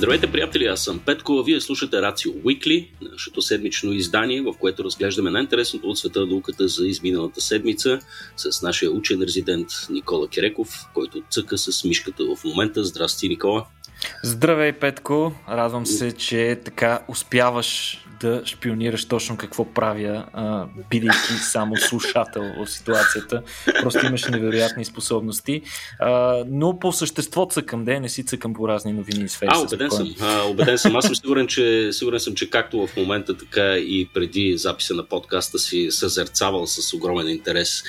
Здравейте, приятели! Аз съм Петко, а вие слушате Рацио Уикли, нашето седмично издание, в което разглеждаме най-интересното от света науката за изминалата седмица с нашия учен резидент Никола Киреков, който цъка с мишката в момента. Здрасти, Никола! Здравей, Петко! Радвам се, че така успяваш да шпионираш точно какво правя, бидейки само слушател в ситуацията. Просто имаш невероятни способности. А, но по същество цъкам, де, не си цъкам по разни новини и сфери. А, убеден съм. А, убеден съм. Аз съм сигурен че, сигурен съм, че както в момента, така и преди записа на подкаста си съзерцавал с огромен интерес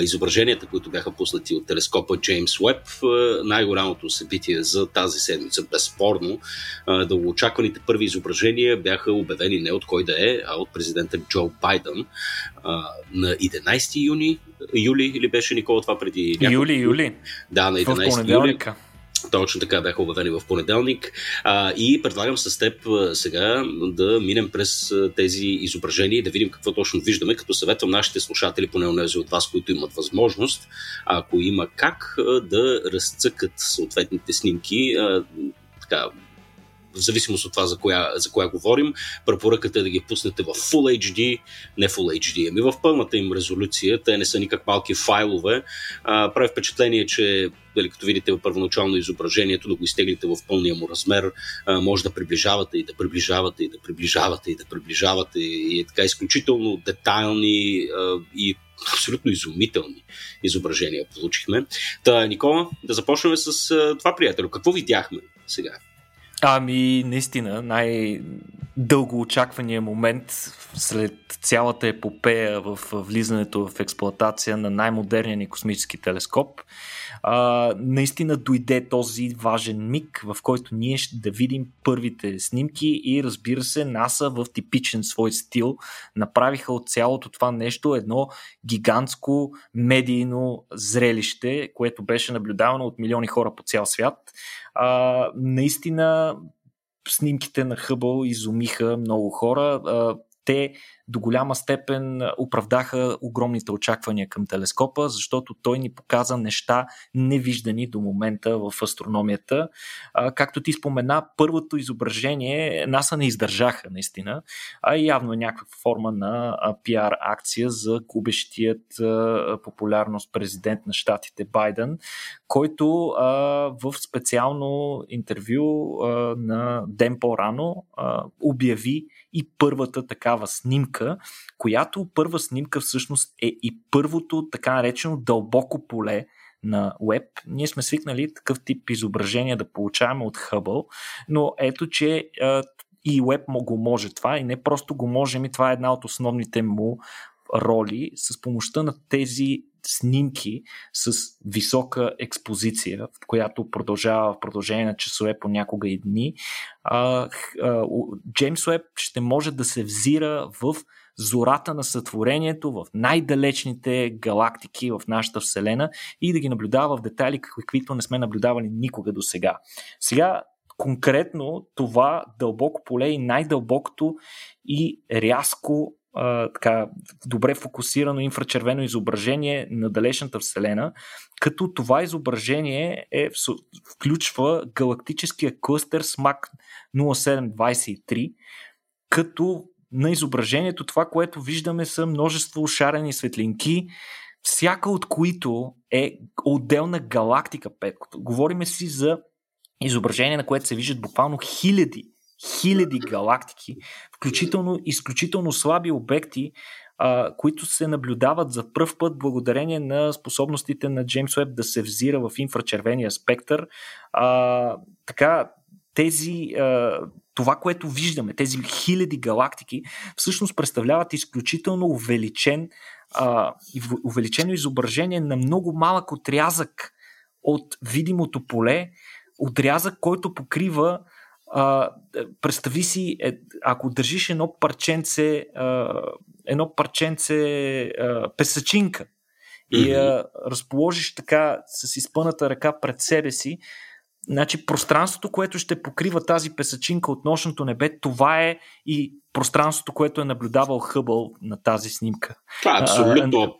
изображенията, които бяха пуснати от телескопа Джеймс Уеб. Най-голямото събитие за тази седмица, безспорно, дългоочакваните първи изображения бяха обявени не от кой да е, а от президента Джо Байден на 11 юни, юли или беше Никола това преди няколко... Юли, юли. Да, на 11 юли. Точно така бяха обявени в понеделник. А, и предлагам с теб сега да минем през тези изображения и да видим какво точно виждаме, като съветвам нашите слушатели, поне онези от вас, които имат възможност, ако има как, да разцъкат съответните снимки. А, така, в зависимост от това за коя, за коя говорим, препоръката е да ги пуснете в Full HD, не Full HD, ами в пълната им резолюция. Те не са никак малки файлове. А, прави впечатление, че дали, като видите първоначално изображението, да го изтеглите в пълния му размер, а, може да приближавате и да приближавате и да приближавате и да приближавате и е така изключително детайлни а, и абсолютно изумителни изображения получихме. Та, Никола, да започнем с а, това, приятел. Какво видяхме сега? Ами, наистина, най-дълго очаквания момент след цялата епопея в влизането в експлоатация на най-модерния ни космически телескоп а, наистина дойде този важен миг, в който ние ще да видим първите снимки и разбира се, НАСА в типичен свой стил направиха от цялото това нещо едно гигантско медийно зрелище, което беше наблюдавано от милиони хора по цял свят. А, наистина снимките на Хъбъл изумиха много хора. А, те до голяма степен оправдаха огромните очаквания към телескопа, защото той ни показа неща невиждани до момента в астрономията. Както ти спомена, първото изображение НАСА не издържаха наистина, а явно е някаква форма на пиар акция за губещият популярност президент на щатите Байден, който в специално интервю на ден по-рано обяви и първата такава снимка, която първа снимка всъщност е и първото така наречено дълбоко поле на Web. Ние сме свикнали такъв тип изображения да получаваме от Hubble, но ето, че и Web го може това и не просто го може, ми това е една от основните му роли с помощта на тези снимки с висока експозиция, в която продължава в продължение на часове, понякога и дни, Джеймс Уеб ще може да се взира в зората на сътворението, в най-далечните галактики в нашата Вселена и да ги наблюдава в детайли, каквито не сме наблюдавали никога до сега. Сега конкретно това дълбоко поле и най-дълбокото и рязко така, добре фокусирано инфрачервено изображение на далечната Вселена, като това изображение е, включва галактическия клъстер SMAC 0723, като на изображението това, което виждаме са множество шарени светлинки, всяка от които е отделна галактика, Петкото. Говориме си за изображение, на което се виждат буквално хиляди хиляди галактики, включително изключително слаби обекти, а, които се наблюдават за пръв път благодарение на способностите на Джеймс Уеб да се взира в инфрачервения спектър. А, така, тези, а, това, което виждаме, тези хиляди галактики, всъщност представляват изключително увеличен, а, увеличено изображение на много малък отрязък от видимото поле, отрязък, който покрива а, представи си, е, ако държиш едно парченце, а, едно парченце а, песачинка и а, разположиш така с изпъната ръка пред себе си, значи пространството, което ще покрива тази песачинка от нощното небе, това е и пространството, което е наблюдавал Хъбъл на тази снимка. Това е абсолютно а,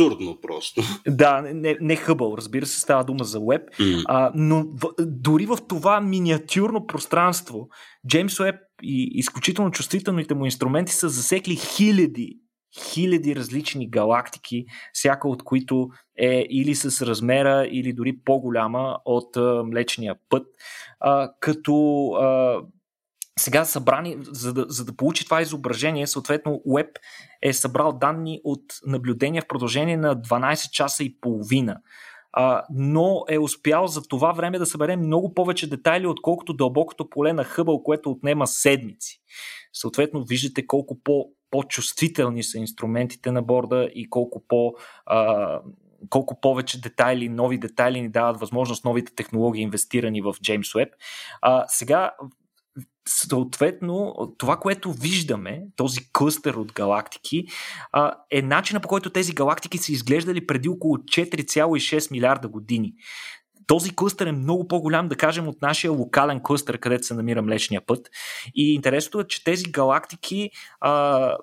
абсурдно просто. Да, не, не Хъбъл, разбира се, става дума за веб, mm. а, но в, дори в това миниатюрно пространство Джеймс Уеб и изключително чувствителните му инструменти са засекли хиляди хиляди различни галактики, всяка от които е или с размера, или дори по-голяма от а, Млечния път. А, като а, сега събрани, за да, за да получи това изображение, съответно Web е събрал данни от наблюдения в продължение на 12 часа и половина. А, но е успял за това време да събере много повече детайли, отколкото дълбокото поле на Хъбъл, което отнема седмици. Съответно, виждате колко по, по-чувствителни са инструментите на борда и колко по- а, колко повече детайли, нови детайли ни дават възможност новите технологии, инвестирани в James Webb. А, сега съответно, това, което виждаме, този къстър от галактики, е начина по който тези галактики са изглеждали преди около 4,6 милиарда години. Този клъстър е много по-голям, да кажем, от нашия локален клъстър, където се намира Млечния път. И интересното е, че тези галактики, а,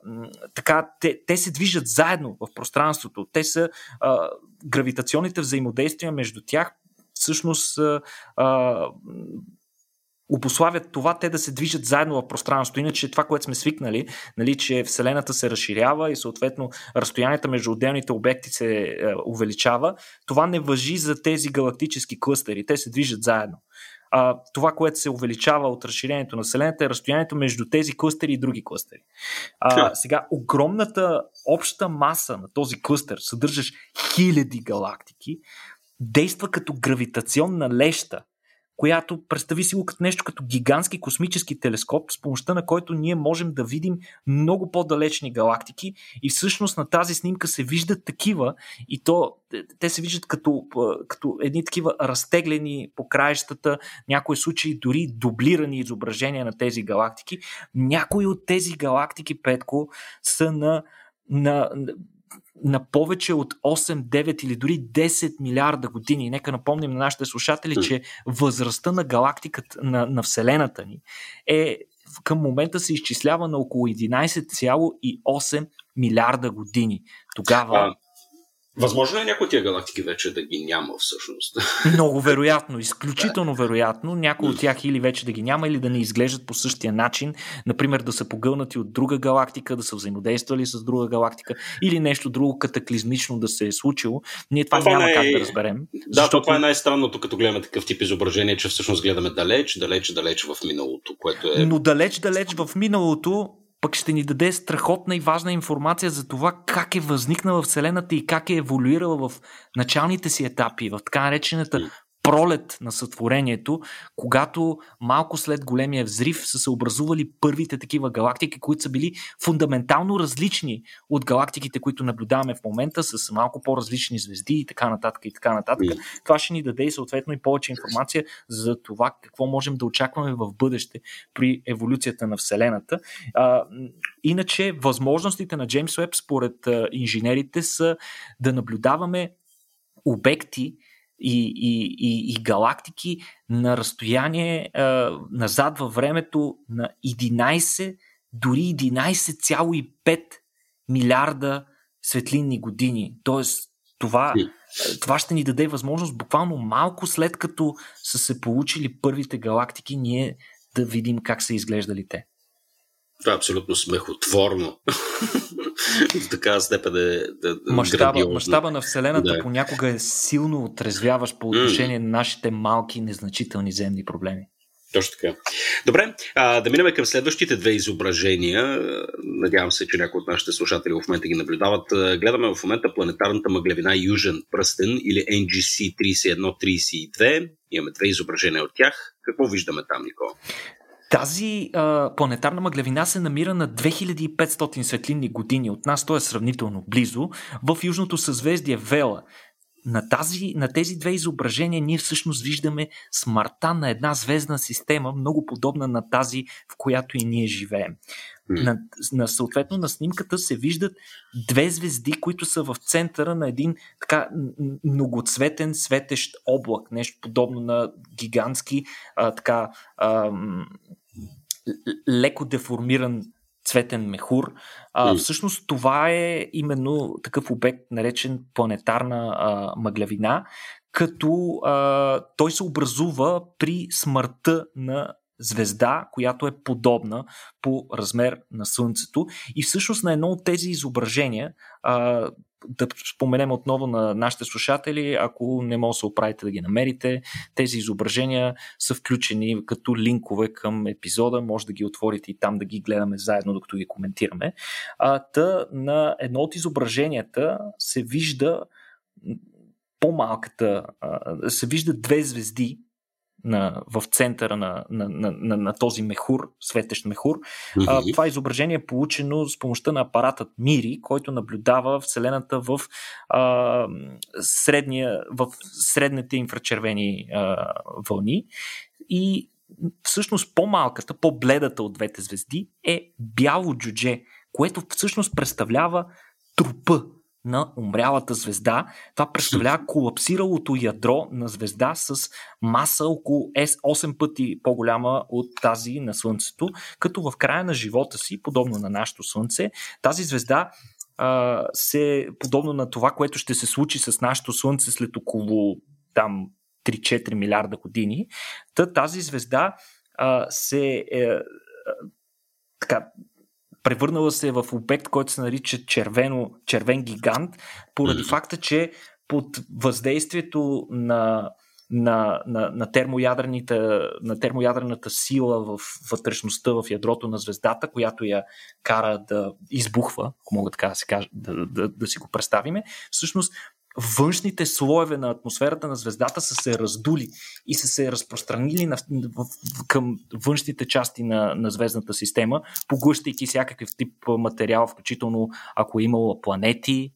така, те, те се движат заедно в пространството. Те са а, гравитационните взаимодействия между тях всъщност а, обославят това те да се движат заедно в пространството. Иначе това, което сме свикнали, нали, че Вселената се разширява и съответно разстоянията между отделните обекти се е, увеличава, това не въжи за тези галактически клъстери. Те се движат заедно. А, това, което се увеличава от разширението на Вселената е разстоянието между тези клъстери и други клъстери. А, сега, огромната обща маса на този клъстер, съдържащ хиляди галактики, действа като гравитационна леща, която представи си го като нещо като гигантски космически телескоп, с помощта на който ние можем да видим много по-далечни галактики и всъщност на тази снимка се виждат такива и то те се виждат като, като едни такива разтеглени по краищата, някои случаи дори дублирани изображения на тези галактики. Някои от тези галактики, Петко, са на на на повече от 8, 9 или дори 10 милиарда години. Нека напомним на нашите слушатели, че възрастта на галактиката, на, на Вселената ни е към момента се изчислява на около 11,8 милиарда години. Тогава Възможно е някои от тия галактики вече да ги няма всъщност. Много вероятно, изключително да. вероятно. Някои от тях или вече да ги няма, или да не изглеждат по същия начин. Например, да са погълнати от друга галактика, да са взаимодействали с друга галактика, или нещо друго катаклизмично да се е случило. Ние това, това няма най- как да разберем. Да, защото... това е най-странното, като гледаме такъв тип изображение, че всъщност гледаме далеч, далеч, далеч в миналото, което е. Но далеч, далеч в миналото пък ще ни даде страхотна и важна информация за това как е възникнала Вселената и как е еволюирала в началните си етапи, в така наречената пролет на сътворението, когато малко след големия взрив са се образували първите такива галактики, които са били фундаментално различни от галактиките, които наблюдаваме в момента, с малко по-различни звезди и така нататък и така нататък. Това ще ни даде и съответно и повече информация за това какво можем да очакваме в бъдеще при еволюцията на Вселената. А, иначе, възможностите на Джеймс Уеб според а, инженерите са да наблюдаваме обекти, и, и, и, и галактики на разстояние а, назад във времето на 11, дори 11,5 милиарда светлинни години. Тоест, това, това ще ни даде възможност буквално малко след като са се получили първите галактики, ние да видим как са изглеждали те. Това е абсолютно смехотворно. До такава степен да, да, мащаба, мащаба на Вселената да. понякога е силно отрезвяващ по отношение mm. на нашите малки, незначителни земни проблеми. Точно така. Добре, а, да минем към следващите две изображения. Надявам се, че някои от нашите слушатели в момента ги наблюдават. Гледаме в момента планетарната мъглевина Южен пръстен или NGC 3132. Имаме две изображения от тях. Какво виждаме там, Никола? Тази а, планетарна мъглевина се намира на 2500 светлинни години от нас, т.е. сравнително близо, в южното съзвездие Вела. На, тази, на тези две изображения ние всъщност виждаме смъртта на една звездна система, много подобна на тази, в която и ние живеем. На, на, съответно на снимката се виждат две звезди, които са в центъра на един така многоцветен светещ облак, нещо подобно на гигантски а, така а, леко деформиран цветен мехур. А, всъщност това е именно такъв обект, наречен планетарна а, мъглявина, като а, той се образува при смъртта на звезда, която е подобна по размер на Слънцето. И всъщност на едно от тези изображения, а, да споменем отново на нашите слушатели, ако не може да се оправите да ги намерите, тези изображения са включени като линкове към епизода, може да ги отворите и там да ги гледаме заедно, докато ги коментираме. А, та на едно от изображенията се вижда по-малката, се виждат две звезди, на, в центъра на, на, на, на, на този мехур, светещ мехур. А, това изображение е получено с помощта на апаратът Мири, който наблюдава Вселената в, а, средния, в средните инфрачервени а, вълни. И всъщност по-малката, по-бледата от двете звезди е бяло джудже, което всъщност представлява трупа на умрялата звезда. Това представлява колапсиралото ядро на звезда с маса около 8 пъти по-голяма от тази на Слънцето, като в края на живота си, подобно на нашето Слънце, тази звезда а, се, подобно на това, което ще се случи с нашето Слънце след около там 3-4 милиарда години, тази звезда а, се е, така, превърнала се в обект, който се нарича червено, червен гигант, поради факта, че под въздействието на на, на, на, на термоядрената сила в вътрешността, в ядрото на звездата, която я кара да избухва, ако мога така да, се кажа, да, да, да си го представиме, всъщност външните слоеве на атмосферата на звездата са се раздули и са се разпространили на, в, към външните части на, на звездната система, поглъщайки всякакъв тип материал, включително ако е имало планети,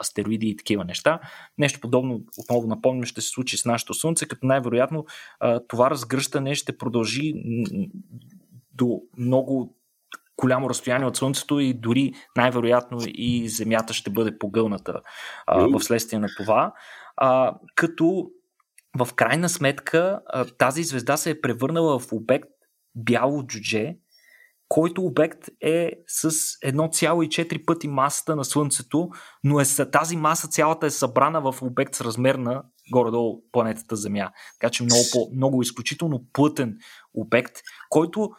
астероиди и такива неща. Нещо подобно, отново напомням, ще се случи с нашето Слънце, като най-вероятно това разгръщане ще продължи до много голямо разстояние от Слънцето и дори най-вероятно и Земята ще бъде погълната а, в следствие на това. А, като в крайна сметка а, тази звезда се е превърнала в обект бяло джудже, който обект е с 1,4 пъти масата на Слънцето, но е, тази маса цялата е събрана в обект с размер на горе-долу планетата Земя. Така че много, по, много изключително плътен обект, който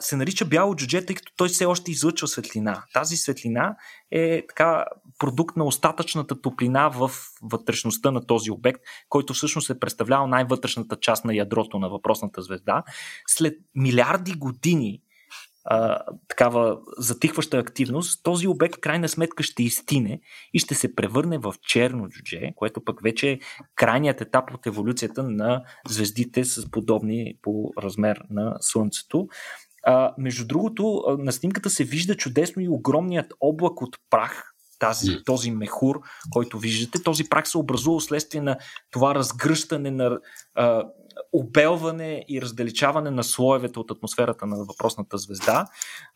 се нарича бяло джудже, тъй като той все още излъчва светлина. Тази светлина е така продукт на остатъчната топлина в вътрешността на този обект, който всъщност е представлява най-вътрешната част на ядрото на въпросната звезда. След милиарди години а, такава затихваща активност, този обект крайна сметка ще изтине и ще се превърне в черно джудже, което пък вече е крайният етап от еволюцията на звездите с подобни по размер на Слънцето. А, между другото, на снимката се вижда чудесно и огромният облак от прах, тази, този мехур, който виждате. Този прах се образува следствие на това разгръщане на а, обелване и раздалечаване на слоевете от атмосферата на въпросната звезда.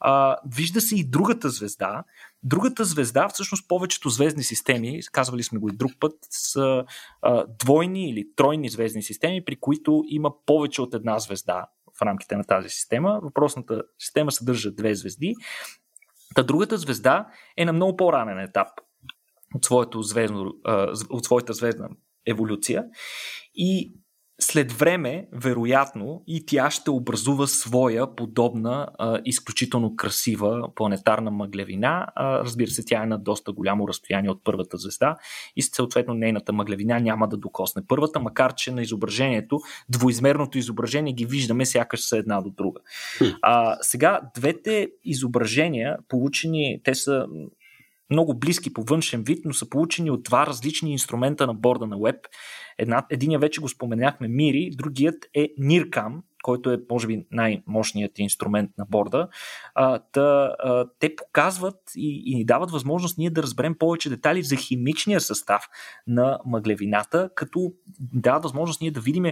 А, вижда се и другата звезда. Другата звезда, всъщност повечето звездни системи, казвали сме го и друг път, са а, двойни или тройни звездни системи, при които има повече от една звезда в рамките на тази система. Въпросната система съдържа две звезди. Та другата звезда е на много по-ранен етап от, звездно, от своята звездна еволюция. И след време, вероятно, и тя ще образува своя подобна, а, изключително красива планетарна мъглевина. А, разбира се, тя е на доста голямо разстояние от първата звезда и съответно нейната мъглевина няма да докосне първата, макар че на изображението, двоизмерното изображение ги виждаме сякаш са една до друга. А, сега, двете изображения, получени, те са много близки по външен вид, но са получени от два различни инструмента на борда на Web. Една, единия вече го споменахме Мири, другият е NIRCam, който е, може би, най-мощният инструмент на борда. А, та, а, те показват и, и ни дават възможност ние да разберем повече детайли за химичния състав на мъглевината, като дават възможност ние да видим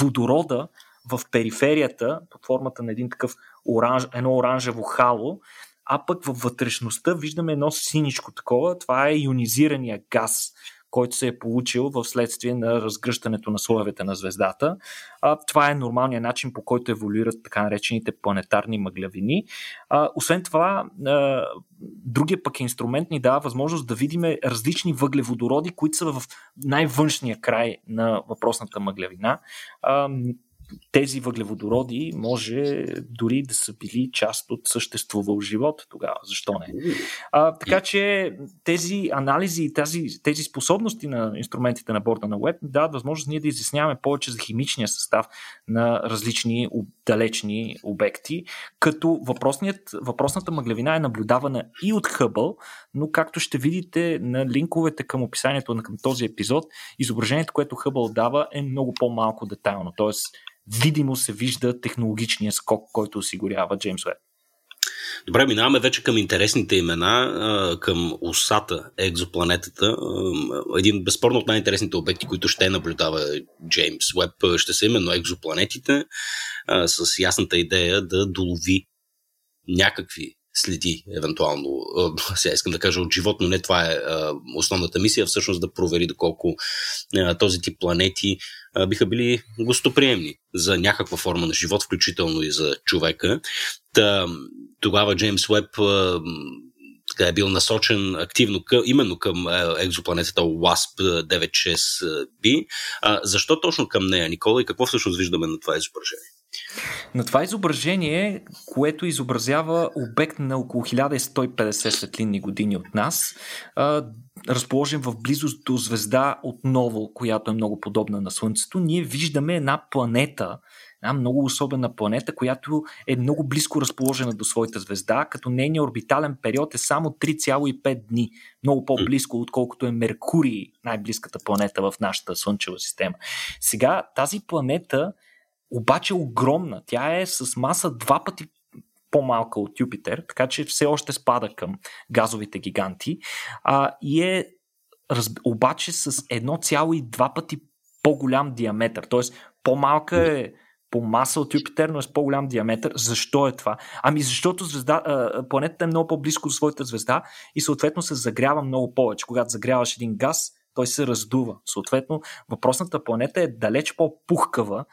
водорода в периферията под формата на един такъв оранж, едно оранжево хало, а пък във вътрешността виждаме едно синичко такова. Това е ионизирания газ, който се е получил в следствие на разгръщането на слоевете на звездата. А, това е нормалният начин по който еволюират така наречените планетарни мъглявини. А, освен това, а, другия пък инструмент ни дава възможност да видим различни въглеводороди, които са в най-външния край на въпросната мъглявина. А, тези въглеводороди може дори да са били част от съществувал живот тогава. Защо не? А, така че тези анализи и тези, тези способности на инструментите на борда на Web дават възможност ние да изясняваме повече за химичния състав на различни далечни обекти, като въпросната мъглевина е наблюдавана и от Хъбъл, но както ще видите на линковете към описанието на към този епизод, изображението, което Хъбъл дава е много по-малко детайлно. Тоест, видимо се вижда технологичния скок, който осигурява Джеймс Уеб. Добре, минаваме вече към интересните имена, към усата екзопланетата. Един безспорно от най-интересните обекти, които ще наблюдава Джеймс Уеб, ще са именно екзопланетите, с ясната идея да долови някакви следи, евентуално. Сега искам да кажа от живот, но не това е основната мисия, всъщност да провери доколко този тип планети биха били гостоприемни за някаква форма на живот, включително и за човека. Та, тогава Джеймс Уеб е бил насочен активно към, именно към екзопланетата WASP 96b. защо точно към нея, Никола, и какво всъщност виждаме на това изображение? На това изображение, което изобразява обект на около 1150 светлинни години от нас, разположен в близост до звезда отново, която е много подобна на Слънцето, ние виждаме една планета, една много особена планета, която е много близко разположена до своята звезда, като нейният орбитален период е само 3,5 дни. Много по-близко, отколкото е Меркурий, най-близката планета в нашата Слънчева система. Сега тази планета обаче огромна. Тя е с маса два пъти по-малка от Юпитер, така че все още спада към газовите гиганти а, и е обаче с 1,2 пъти по-голям диаметър. Тоест по-малка е по маса от Юпитер, но е с по-голям диаметър. Защо е това? Ами защото звезда, планетата е много по-близко до своята звезда и съответно се загрява много повече. Когато загряваш един газ, той се раздува. Съответно, въпросната планета е далеч по-пухкава,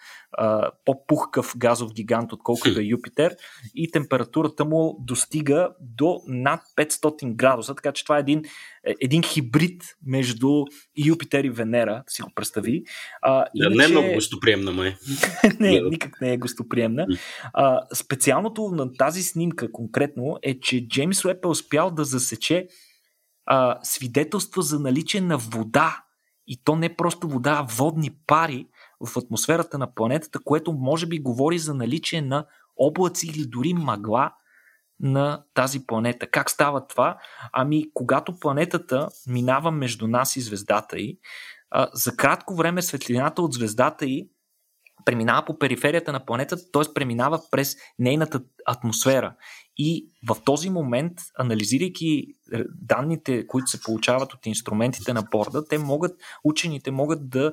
по-пухкав газов гигант, отколкото е Юпитер и температурата му достига до над 500 градуса, така че това е един, е, един хибрид между Юпитер и Венера, си го представи. А, иначе... Не е много гостоприемна, май. не, никак не е гостоприемна. А, специалното на тази снимка конкретно е, че Джеймс Уеб е успял да засече а, свидетелства за наличие на вода. И то не просто вода, а водни пари в атмосферата на планетата, което може би говори за наличие на облаци или дори мъгла на тази планета. Как става това? Ами, когато планетата минава между нас и звездата й, за кратко време светлината от звездата й преминава по периферията на планетата, т.е. преминава през нейната атмосфера. И в този момент, анализирайки е, данните, които се получават от инструментите на борда, те могат, учените могат да,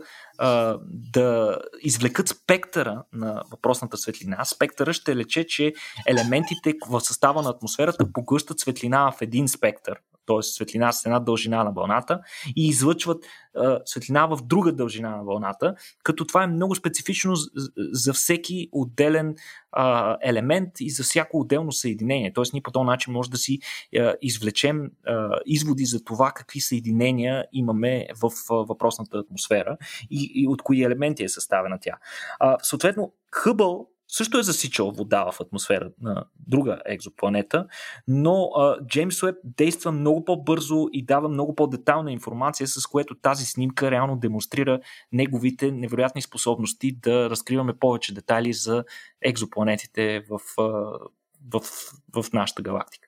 да извлекат спектъра на въпросната светлина. Спектъра ще лече, че елементите в състава на атмосферата погъщат светлина в един спектър т.е. светлина с една дължина на вълната и излъчват а, светлина в друга дължина на вълната, като това е много специфично за всеки отделен а, елемент и за всяко отделно съединение. Т.е. ние по този начин може да си а, извлечем а, изводи за това какви съединения имаме в а, въпросната атмосфера и, и от кои елементи е съставена тя. А, съответно, Хъбъл също е засичал вода в атмосфера на друга екзопланета, но а, Джеймс Уеб действа много по-бързо и дава много по-детална информация, с което тази снимка реално демонстрира неговите невероятни способности да разкриваме повече детайли за екзопланетите в, в, в, в нашата галактика.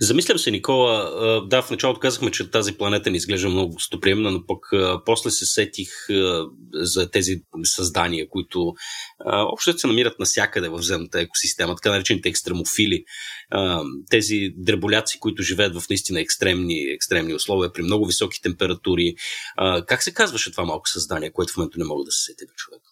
Замислям се, Никола. Да, в началото казахме, че тази планета не изглежда много гостоприемна, но пък после се сетих за тези създания, които общо се намират навсякъде в земната екосистема, така наречените екстремофили. Тези дреболяци, които живеят в наистина екстремни, екстремни условия, при много високи температури. Как се казваше това малко създание, което в момента не мога да се сетя човек?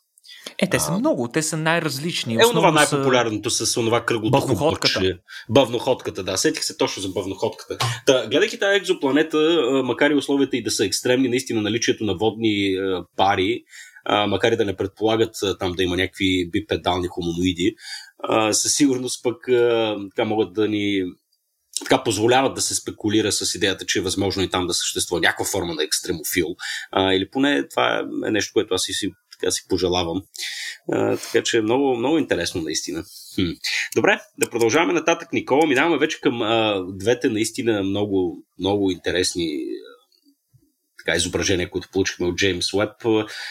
Е, те са а, много, те са най-различни. Е, онова най-популярното с онова кръглото бавноходката. Бавноходката, да. Сетих се точно за бавноходката. Та, гледайки тази екзопланета, макар и условията и да са екстремни, наистина наличието на водни пари, макар и да не предполагат там да има някакви бипедални хомоноиди, със сигурност пък така могат да ни така позволяват да се спекулира с идеята, че е възможно и там да съществува някаква форма на екстремофил. А, или поне това е нещо, което аз си, така си пожелавам. А, така че е много, много интересно наистина. Хм. Добре, да продължаваме нататък, Никола. Минаваме вече към а, двете наистина много, много интересни така, изображения, които получихме от Джеймс Уеб,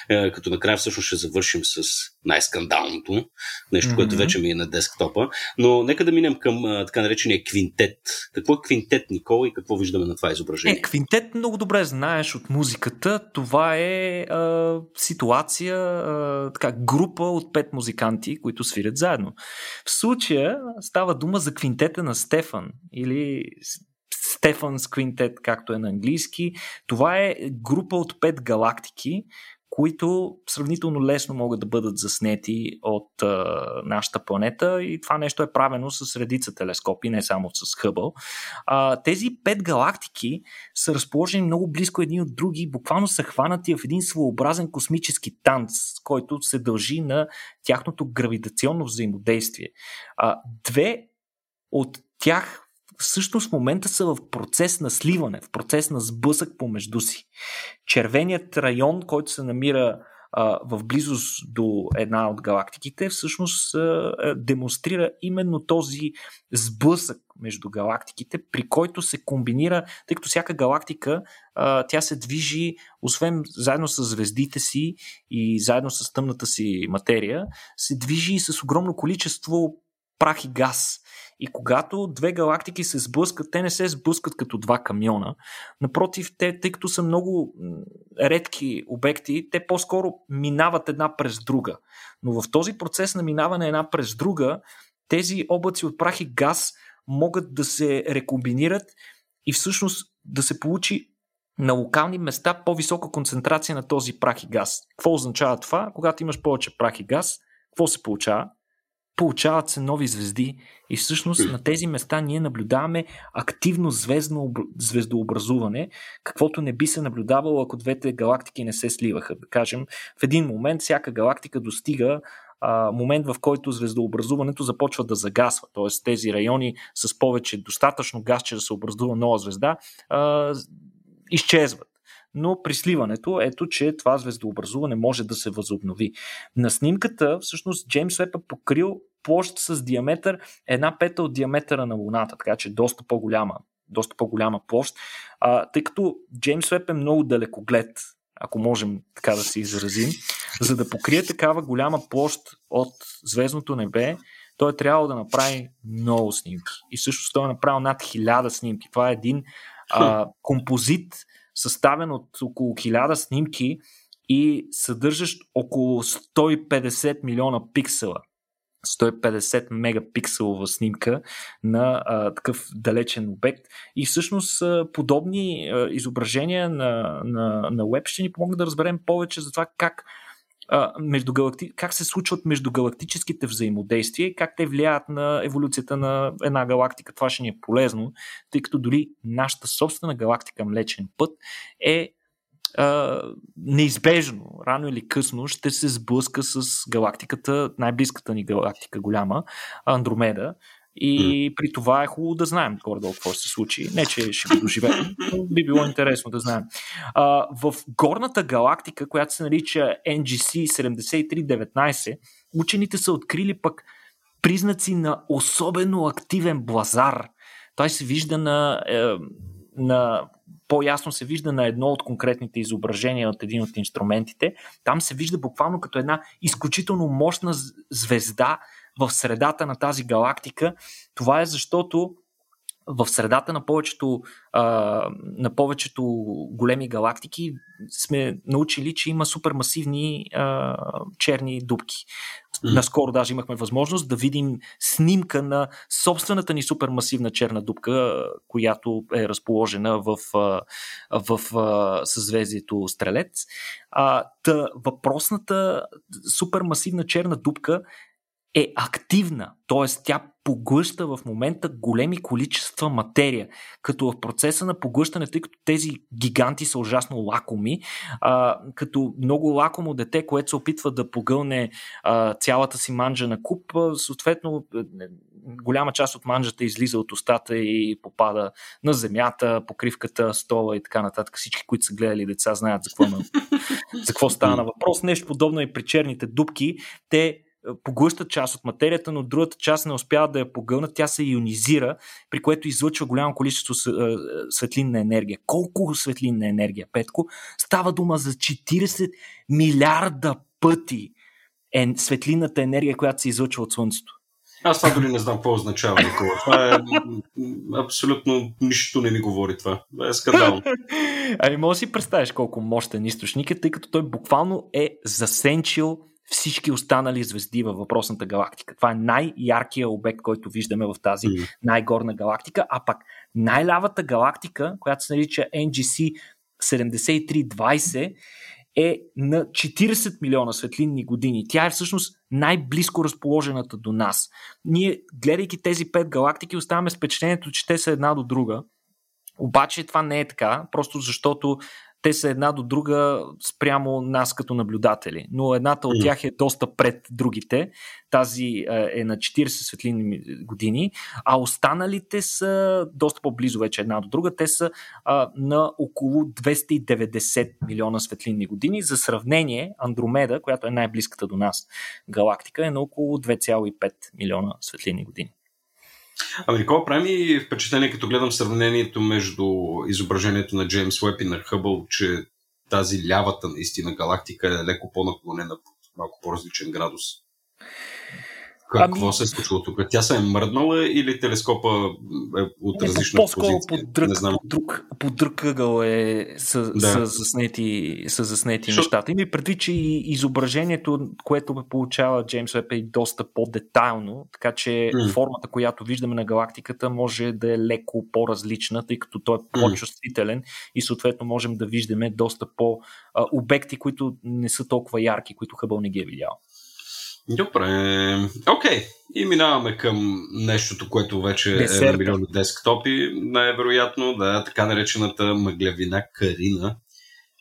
е, като накрая всъщност ще завършим с най-скандалното, нещо, mm-hmm. което вече ми е на десктопа. Но нека да минем към така наречения квинтет. Какво е квинтет, Никола, и какво виждаме на това изображение? Е, квинтет много добре знаеш от музиката. Това е а, ситуация, а, така, група от пет музиканти, които свирят заедно. В случая става дума за квинтета на Стефан или Стефанс Квинтет, както е на английски. Това е група от пет галактики, които сравнително лесно могат да бъдат заснети от а, нашата планета и това нещо е правено с редица телескопи, не само с Хъбъл. А, тези пет галактики са разположени много близко едни от други, буквално са хванати в един своеобразен космически танц, който се дължи на тяхното гравитационно взаимодействие. А, две от тях всъщност в момента са в процес на сливане, в процес на сблъсък помежду си. Червеният район, който се намира в близост до една от галактиките, всъщност демонстрира именно този сблъсък между галактиките, при който се комбинира, тъй като всяка галактика тя се движи, освен заедно с звездите си и заедно с тъмната си материя, се движи и с огромно количество прах и газ. И когато две галактики се сблъскат, те не се сблъскат като два камиона. Напротив, те, тъй като са много редки обекти, те по-скоро минават една през друга. Но в този процес на минаване една през друга, тези облаци от прах и газ могат да се рекомбинират и всъщност да се получи на локални места по-висока концентрация на този прах и газ. Какво означава това? Когато имаш повече прах и газ, какво се получава? Получават се нови звезди и всъщност на тези места ние наблюдаваме активно звездно, звездообразуване, каквото не би се наблюдавало, ако двете галактики не се сливаха. Да кажем, в един момент всяка галактика достига а, момент, в който звездообразуването започва да загасва. Т.е. тези райони с повече достатъчно газ, че да се образува нова звезда, а, изчезват но при сливането ето, че това звездообразуване може да се възобнови. На снимката всъщност Джеймс Уеб е покрил площ с диаметър една пета от диаметъра на Луната, така че доста по-голяма, доста по-голяма площ, а, тъй като Джеймс Уеб е много далекоглед, ако можем така да се изразим, за да покрие такава голяма площ от звездното небе, той е трябвало да направи много снимки. И също той е направил над хиляда снимки. Това е един а, композит, съставен от около 1000 снимки и съдържащ около 150 милиона пиксела. 150 мегапикселова снимка на а, такъв далечен обект. И всъщност а, подобни а, изображения на, на, на веб ще ни помогнат да разберем повече за това как междугалакти... как се случват междугалактическите взаимодействия и как те влияят на еволюцията на една галактика. Това ще ни е полезно, тъй като дори нашата собствена галактика Млечен път е неизбежно, рано или късно, ще се сблъска с галактиката, най-близката ни галактика голяма, Андромеда, и mm. при това е хубаво да знаем горе-долу какво ще се случи. Не, че ще го доживеем, но би било интересно да знаем. А, в горната галактика, която се нарича NGC 7319, учените са открили пък признаци на особено активен блазар. Той се вижда на, е, на по-ясно се вижда на едно от конкретните изображения от един от инструментите. Там се вижда буквално като една изключително мощна звезда в средата на тази галактика. Това е защото в средата на повечето, а, на повечето големи галактики сме научили, че има супермасивни а, черни дубки. Наскоро даже имахме възможност да видим снимка на собствената ни супермасивна черна дупка, която е разположена в, в, в, в съзвездието Стрелец. А, та, въпросната супермасивна черна дупка е активна, т.е. тя поглъща в момента големи количества материя, като в процеса на поглъщане, тъй като тези гиганти са ужасно лакоми, а, като много лакомо дете, което се опитва да погълне а, цялата си манджа на куп, съответно е, голяма част от манджата излиза от устата и попада на земята, покривката, стола и така нататък. Всички, които са гледали деца, знаят за какво, за какво става на въпрос. Нещо подобно и при черните дубки. Те поглъщат част от материята, но другата част не успяват да я погълнат, тя се ионизира, при което излъчва голямо количество светлинна енергия. Колко светлинна енергия, Петко? Става дума за 40 милиарда пъти е светлинната енергия, която се излъчва от Слънцето. Аз това дори не знам какво означава, Никола. Това е абсолютно нищо не ми говори това. Това е скандално. Ами може да си представиш колко мощен източник е, тъй като той буквално е засенчил всички останали звезди във въпросната галактика. Това е най-яркият обект, който виждаме в тази най-горна галактика, а пак най-лявата галактика, която се нарича NGC 7320, е на 40 милиона светлинни години. Тя е всъщност най-близко разположената до нас. Ние, гледайки тези пет галактики, оставаме с впечатлението, че те са една до друга. Обаче това не е така, просто защото те са една до друга спрямо нас като наблюдатели. Но едната от тях е доста пред другите. Тази е на 40 светлини години, а останалите са доста по-близо вече една до друга. Те са а, на около 290 милиона светлинни години. За сравнение, Андромеда, която е най-близката до нас галактика, е на около 2,5 милиона светлинни години. Ами, какво прави ми впечатление, като гледам сравнението между изображението на Джеймс Уеб и на Хъбъл, че тази лявата наистина галактика е леко по-наклонена под малко по-различен градус. Какво ами... се е случило тук? Тя се е мръднала или телескопа е от различна по-скоро позиция? По друг, Не знам. По друг, по друг ъгъл е, са, да. са заснети, са заснети Шо... нещата. Ими предвид, че и изображението, което получава Джеймс Веб е доста по-детайлно, така че mm. формата, която виждаме на галактиката може да е леко по-различна, тъй като той е по-чувствителен mm. и съответно можем да виждаме доста по-обекти, които не са толкова ярки, които Хъбъл не ги е видял. Добре. Окей. Okay. И минаваме към нещото, което вече Десерта. е на милиони десктопи. Най-вероятно, да, така наречената мъглявина Карина.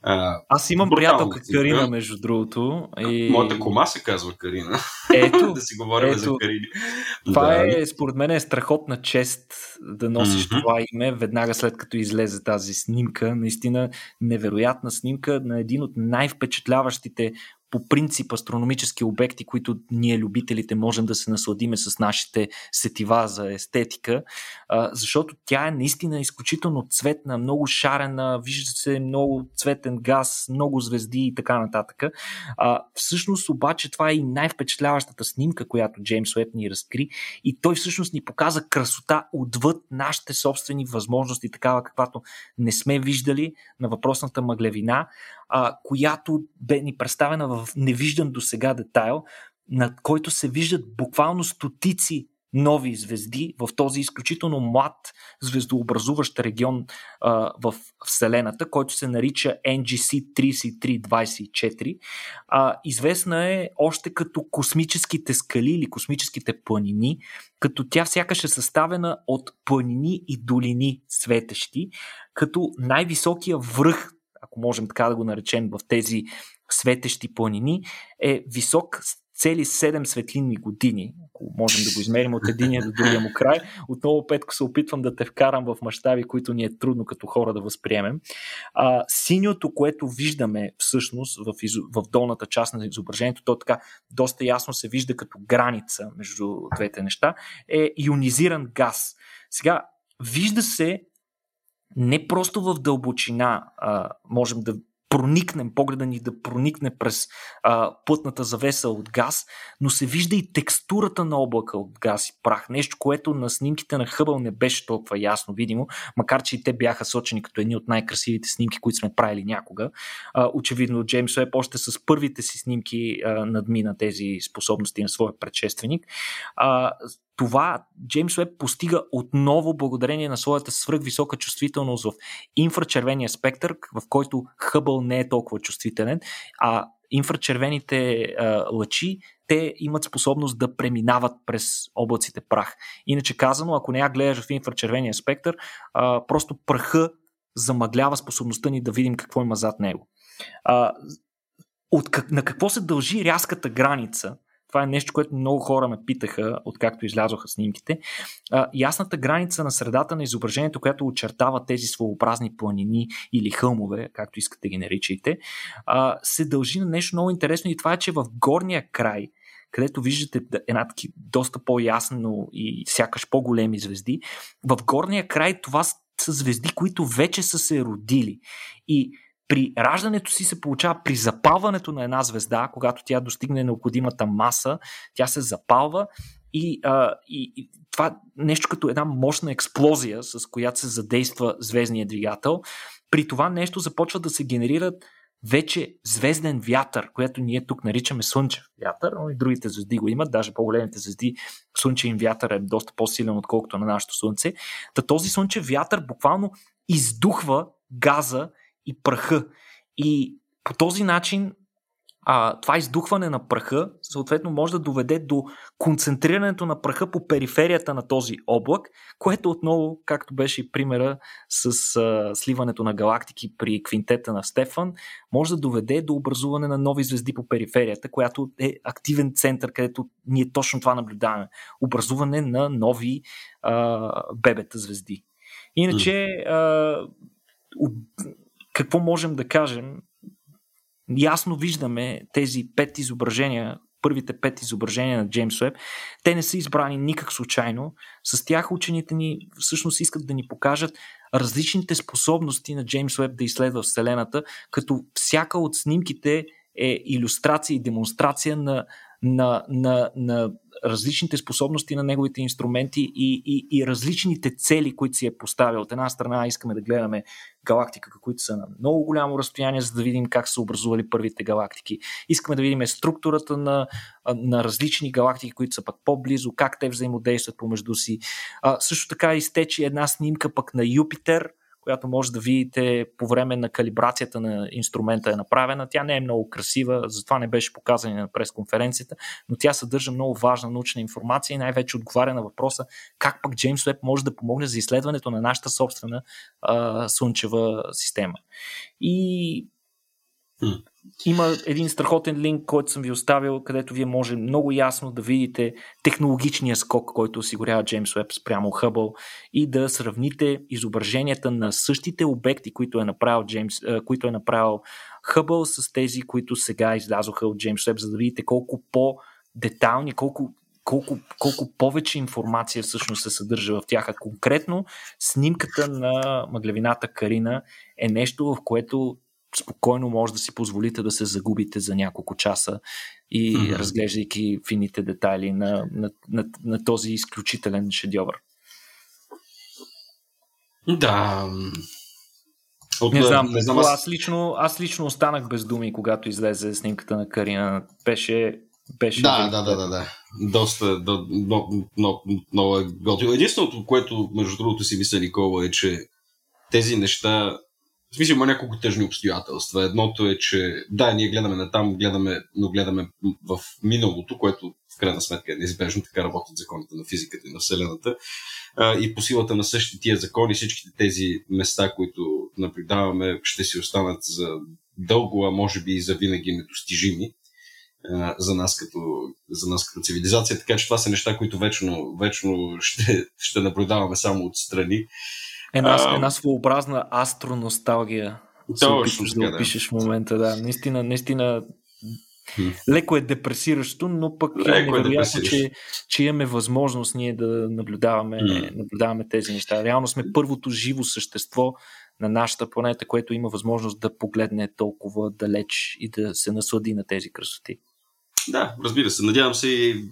А, Аз имам приятелка Карина, между другото. И... Моята кома се казва Карина. Ето, да си говорим ето, за Карини. Това да. е, според мен, е страхотна чест да носиш mm-hmm. това име, веднага след като излезе тази снимка. Наистина невероятна снимка на един от най-впечатляващите по принцип астрономически обекти, които ние любителите можем да се насладиме с нашите сетива за естетика, защото тя е наистина изключително цветна, много шарена, вижда се много цветен газ, много звезди и така нататък. Всъщност обаче това е и най-впечатляващата снимка, която Джеймс Уеб ни разкри и той всъщност ни показа красота отвъд нашите собствени възможности, такава каквато не сме виждали на въпросната мъглевина, а, която бе ни представена в невиждан до сега детайл, над който се виждат буквално стотици нови звезди в този изключително млад звездообразуващ регион а, в Вселената, който се нарича NGC 3324. А, известна е още като космическите скали или космическите планини, като тя сякаш е съставена от планини и долини светещи, като най-високия връх ако можем така да го наречем, в тези светещи планини, е висок цели 7 светлинни години, ако можем да го измерим от единия до другия му край. Отново, Петко, се опитвам да те вкарам в мащаби, които ни е трудно като хора да възприемем. А, синьото, което виждаме всъщност в, из... в долната част на изображението, то така доста ясно се вижда като граница между двете неща, е ионизиран газ. Сега, вижда се не просто в дълбочина а, можем да проникнем, погледа ни да проникне през а, пътната завеса от газ, но се вижда и текстурата на облака от газ и прах. Нещо, което на снимките на Хъбъл не беше толкова ясно видимо, макар че и те бяха сочени като едни от най-красивите снимки, които сме правили някога. А, очевидно, Джеймс Уеб още с първите си снимки а, надмина тези способности на своя предшественик. А, това Джеймс Уеб постига отново благодарение на своята свръхвисока чувствителност в инфрачервения спектър, в който Хъбъл не е толкова чувствителен, а инфрачервените а, лъчи те имат способност да преминават през облаците прах. Иначе казано, ако не я гледаш в инфрачервения спектър, а, просто праха замъглява способността ни да видим какво има зад него. А, от, на какво се дължи рязката граница това е нещо, което много хора ме питаха, откакто излязоха снимките. А, ясната граница на средата на изображението, която очертава тези своеобразни планини или хълмове, както искате ги наричайте, а, се дължи на нещо много интересно и това е, че в горния край, където виждате една таки доста по-ясно и сякаш по-големи звезди, в горния край това са звезди, които вече са се родили. И при раждането си се получава при запалването на една звезда, когато тя достигне необходимата маса, тя се запалва и, а, и, и това нещо като една мощна експлозия, с която се задейства звездния двигател. При това нещо започва да се генерират вече звезден вятър, което ние тук наричаме слънчев вятър, но и другите звезди го имат, даже по-големите звезди, слънчев вятър е доста по-силен, отколкото на нашето слънце. Та този слънчев вятър буквално издухва газа и праха. И по този начин а, това издухване на праха съответно може да доведе до концентрирането на праха по периферията на този облак, което отново, както беше и примера с а, сливането на галактики при квинтета на Стефан, може да доведе до образуване на нови звезди по периферията, която е активен център, където ние точно това наблюдаваме. Образуване на нови а, бебета звезди. Иначе, а, какво можем да кажем? Ясно виждаме тези пет изображения, първите пет изображения на Джеймс Уеб. Те не са избрани никак случайно. С тях учените ни всъщност искат да ни покажат различните способности на Джеймс Уеб да изследва Вселената, като всяка от снимките е иллюстрация и демонстрация на, на, на, на различните способности на неговите инструменти и, и, и различните цели, които си е поставил. От една страна искаме да гледаме галактика, които са на много голямо разстояние, за да видим как са образували първите галактики. Искаме да видим структурата на, на различни галактики, които са пък по-близо, как те взаимодействат помежду си. А, също така изтече една снимка пък на Юпитер – която може да видите по време на калибрацията на инструмента е направена. Тя не е много красива, затова не беше показана на пресконференцията, но тя съдържа много важна научна информация и най-вече отговаря на въпроса как пък Джеймс Уеб може да помогне за изследването на нашата собствена а, слънчева система. И има един страхотен линк, който съм ви оставил, където вие може много ясно да видите технологичния скок, който осигурява Джеймс Уеб спрямо Хъбъл и да сравните изображенията на същите обекти, които е направил, Джеймс, които е направил Хъбъл с тези, които сега излязоха от Джеймс Уеб, за да видите колко по-детални, колко колко, колко повече информация всъщност се съдържа в тях. А конкретно снимката на мъглевината Карина е нещо, в което спокойно може да си позволите да се загубите за няколко часа и mm-hmm. разглеждайки фините детайли на, на, на, на този изключителен шедьовър. Да. От, не знам, не знам аз... аз, лично, аз лично останах без думи, когато излезе снимката на Карина. Беше беше. Да, да, да, да, да. Доста, до, много, много, много е готино. Единственото, което, между другото, си мисля Никола, е, че тези неща в смисъл има няколко тъжни обстоятелства. Едното е, че да, ние гледаме на там, гледаме, но гледаме в миналото, което в крайна сметка е неизбежно, така работят законите на физиката и на Вселената. И по силата на същите тия закони, всичките тези места, които наблюдаваме, ще си останат за дълго, а може би и за винаги недостижими за нас като, за нас като цивилизация. Така че това са неща, които вечно, вечно ще, ще наблюдаваме само отстрани. Една, а, една своеобразна астроносталгия. Точно да опишеш в момента, да. Наистина, наистина леко е депресиращо, но пък леко е невероятно, е че, че имаме възможност ние да наблюдаваме, наблюдаваме тези неща. Реално сме първото живо същество на нашата планета, което има възможност да погледне толкова далеч и да се наслади на тези красоти. Да, разбира се. Надявам се и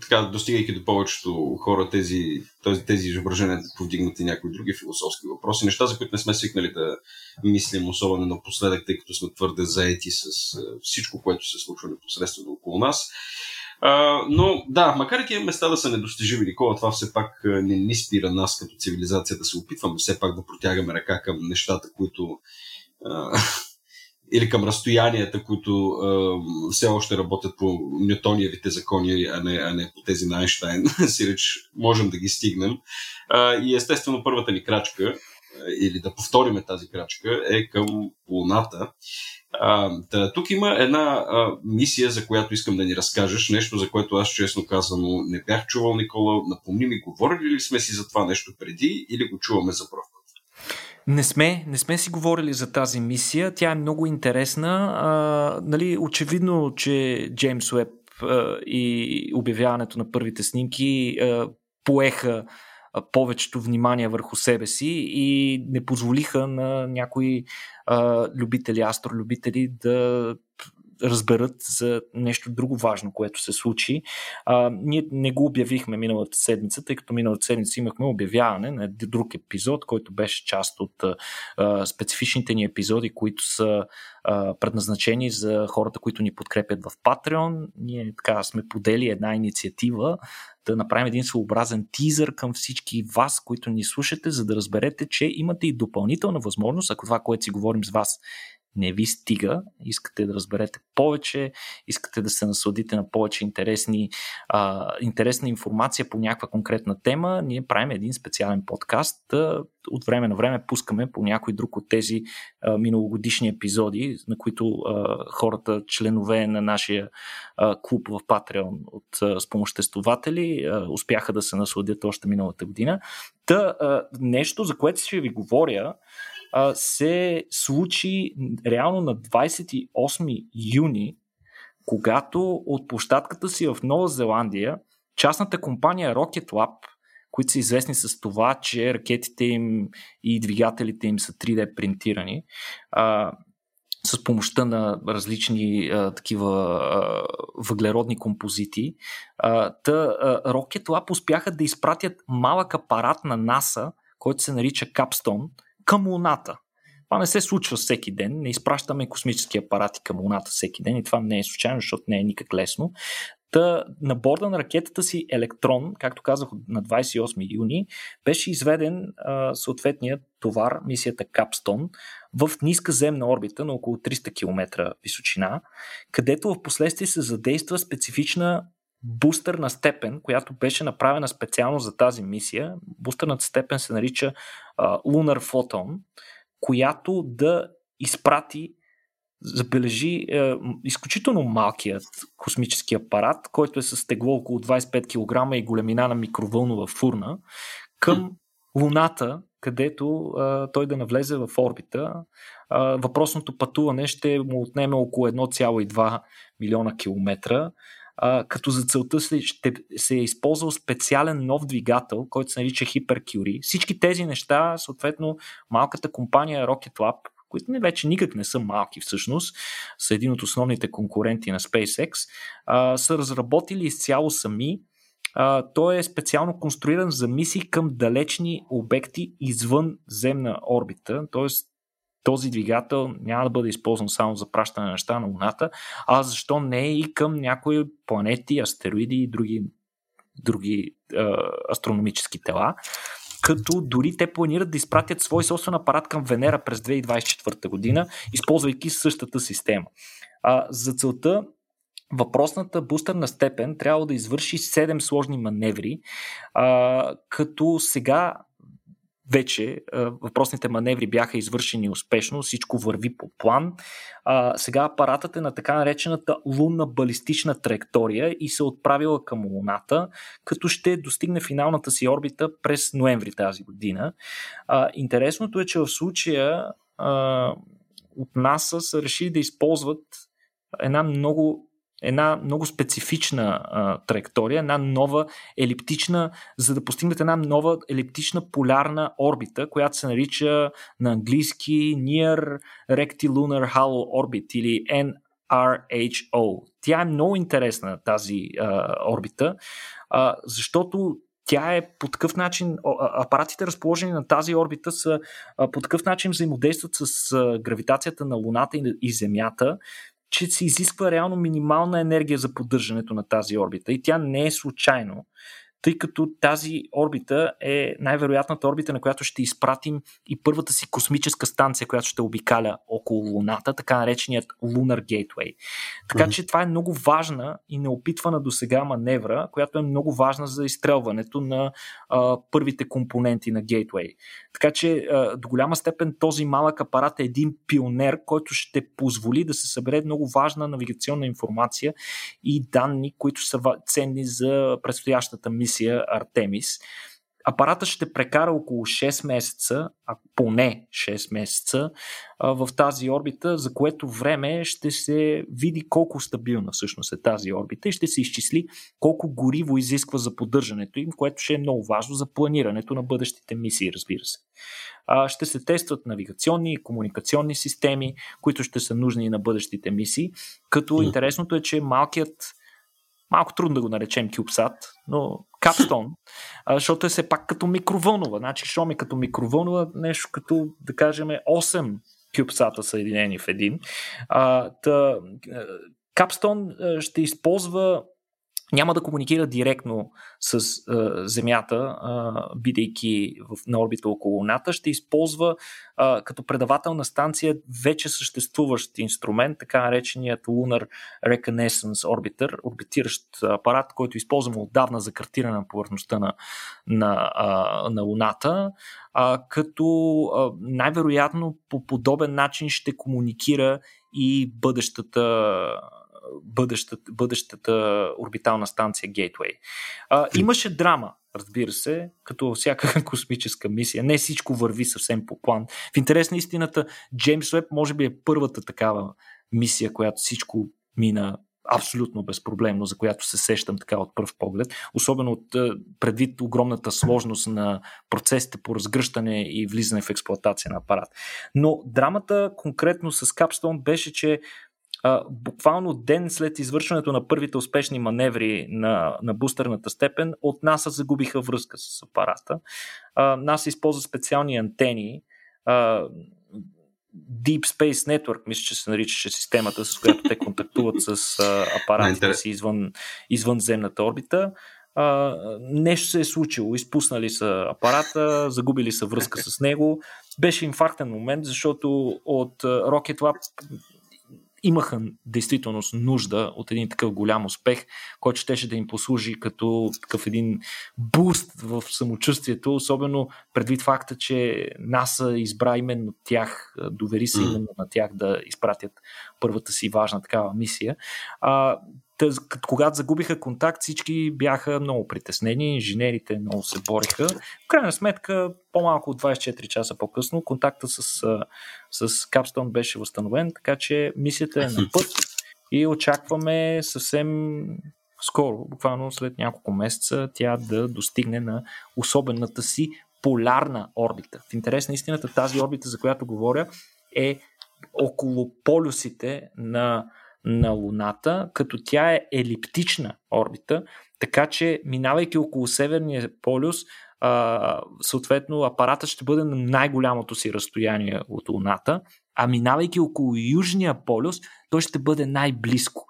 така, достигайки до повечето хора тези, тези, тези изображения да повдигнат и някои други философски въпроси, неща, за които не сме свикнали да мислим, особено напоследък, тъй като сме твърде заети с всичко, което се случва непосредствено около нас. А, но да, макар и тези места да са недостижими, Никола, това все пак не ни спира нас като цивилизация да се опитваме все пак да протягаме ръка към нещата, които или към разстоянията, които а, все още работят по Ньютониевите закони, а не, а не по тези на Айнштайн, си реч можем да ги стигнем. А, и естествено първата ни крачка, или да повториме тази крачка, е към Луната. А, да, тук има една а, мисия, за която искам да ни разкажеш, нещо, за което аз честно казано не бях чувал, Никола. Напомни ми, говорили ли сме си за това нещо преди или го чуваме за първ път? Не сме, не сме си говорили за тази мисия. Тя е много интересна. А, нали, очевидно, че Джеймс Уеб а, и обявяването на първите снимки а, поеха повечето внимание върху себе си и не позволиха на някои а, любители, астролюбители да разберат за нещо друго важно, което се случи. А, ние не го обявихме миналата седмица, тъй като миналата седмица имахме обявяване на друг епизод, който беше част от а, специфичните ни епизоди, които са а, предназначени за хората, които ни подкрепят в Patreon. Ние така сме подели една инициатива да направим един своеобразен тизър към всички вас, които ни слушате, за да разберете, че имате и допълнителна възможност, ако това, което си говорим с вас, не ви стига, искате да разберете повече, искате да се насладите на повече интересни, а, интересна информация по някаква конкретна тема, ние правим един специален подкаст. От време на време пускаме по някой друг от тези а, миналогодишни епизоди, на които а, хората, членове на нашия а, клуб в Patreon от а, спомоществователи, а, успяха да се насладят още миналата година. Та, а, нещо, за което ще ви говоря, а, се случи реално на 28 юни, когато от площадката си в Нова Зеландия частната компания Rocket Lab, които са известни с това, че ракетите им и двигателите им са 3D принтирани, а, с помощта на различни а, такива а, въглеродни композити. А, та, а, Rocket Lab успяха да изпратят малък апарат на НАСА, който се нарича Capstone, към Луната. Това не се случва всеки ден. Не изпращаме космически апарати към Луната всеки ден и това не е случайно, защото не е никак лесно. Та, на борда на ракетата си Електрон, както казах на 28 юни, беше изведен а, съответният товар, мисията Капстон, в ниска земна орбита на около 300 км височина, където в последствие се задейства специфична бустерна степен, която беше направена специално за тази мисия. Бустерната степен се нарича а, Lunar Photon, която да изпрати забележи е, изключително малкият космически апарат, който е с тегло около 25 кг и големина на микровълнова фурна, към Луната, където е, той да навлезе в орбита. Е, въпросното пътуване ще му отнеме около 1,2 милиона километра като за целта ще се е използвал специален нов двигател, който се нарича HyperCurie. Всички тези неща, съответно, малката компания Rocket Lab, които не вече никак не са малки всъщност, са един от основните конкуренти на SpaceX, а, са разработили изцяло сами. А, той е специално конструиран за мисии към далечни обекти извън земна орбита, т.е този двигател няма да бъде използван само за пращане на неща на Луната, а защо не и към някои планети, астероиди и други, други е, астрономически тела. Като дори те планират да изпратят свой собствен апарат към Венера през 2024 година, използвайки същата система. А, за целта въпросната бустерна степен трябва да извърши 7 сложни маневри, а, като сега вече въпросните маневри бяха извършени успешно, всичко върви по план. Сега апаратът е на така наречената лунна балистична траектория и се отправила към Луната, като ще достигне финалната си орбита през ноември тази година. Интересното е, че в случая от НАСА са решили да използват една много една много специфична а, траектория, една нова елиптична, за да постигнете една нова елиптична полярна орбита, която се нарича на английски Near Rectilunar Halo Orbit или NRHO. Тя е много интересна тази а, орбита, а, защото тя е по такъв начин, апаратите разположени на тази орбита са по такъв начин взаимодействат с гравитацията на Луната и Земята, че се изисква реално минимална енергия за поддържането на тази орбита. И тя не е случайно тъй като тази орбита е най-вероятната орбита, на която ще изпратим и първата си космическа станция, която ще обикаля около Луната, така нареченият Lunar Gateway. Така mm-hmm. че това е много важна и неопитвана до сега маневра, която е много важна за изстрелването на а, първите компоненти на Gateway. Така че а, до голяма степен този малък апарат е един пионер, който ще позволи да се събере много важна навигационна информация и данни, които са ценни за предстоящата мисия мисия Артемис. Апаратът ще прекара около 6 месеца, а поне 6 месеца в тази орбита, за което време ще се види колко стабилна всъщност е тази орбита и ще се изчисли колко гориво изисква за поддържането им, което ще е много важно за планирането на бъдещите мисии, разбира се. Ще се тестват навигационни и комуникационни системи, които ще са нужни на бъдещите мисии, като интересното е, че малкият малко трудно да го наречем CubeSat, но Capstone, защото е все пак като микровълнова. Значи, що ми като микровълнова, нещо като, да кажем, 8 CubeSat съединени в един. А, та, Capstone ще използва няма да комуникира директно с а, Земята, а, бидейки в, на орбита около Луната, ще използва а, като предавателна станция вече съществуващ инструмент, така нареченият Lunar Reconnaissance Orbiter, орбитиращ апарат, който използваме отдавна за картиране на повърхността на, на, а, на Луната, а, като а, най-вероятно по подобен начин ще комуникира и бъдещата бъдещата, бъдещата орбитална станция Gateway. А, имаше драма, разбира се, като всяка космическа мисия. Не всичко върви съвсем по план. В интерес на истината, Джеймс Уеб може би е първата такава мисия, която всичко мина абсолютно безпроблемно, за която се сещам така от първ поглед, особено от предвид огромната сложност на процесите по разгръщане и влизане в експлоатация на апарат. Но драмата конкретно с Капстон беше, че а, буквално ден след извършването на първите успешни маневри на, на бустерната степен, от НАСА загубиха връзка с апарата. А, НАСА използва специални антени, а, Deep Space Network, мисля, че се наричаше системата, с която те контактуват с а, апаратите си извън, извънземната орбита. А, нещо се е случило. Изпуснали са апарата, загубили са връзка с него. Беше инфарктен момент, защото от Rocket Lab имаха действително нужда от един такъв голям успех, който щеше да им послужи като такъв един буст в самочувствието, особено предвид факта, че НАСА избра именно тях, довери се именно на тях да изпратят първата си важна такава мисия. А, Тъз, когато загубиха контакт, всички бяха много притеснени, инженерите много се бориха. В крайна сметка, по-малко от 24 часа по-късно, контакта с, с Капстон беше възстановен, така че мисията е на път и очакваме съвсем скоро, буквално след няколко месеца, тя да достигне на особената си полярна орбита. В интерес на истината, тази орбита, за която говоря, е около полюсите на на Луната, като тя е елиптична орбита, така че минавайки около Северния полюс, а, съответно апаратът ще бъде на най-голямото си разстояние от Луната, а минавайки около Южния полюс, той ще бъде най-близко.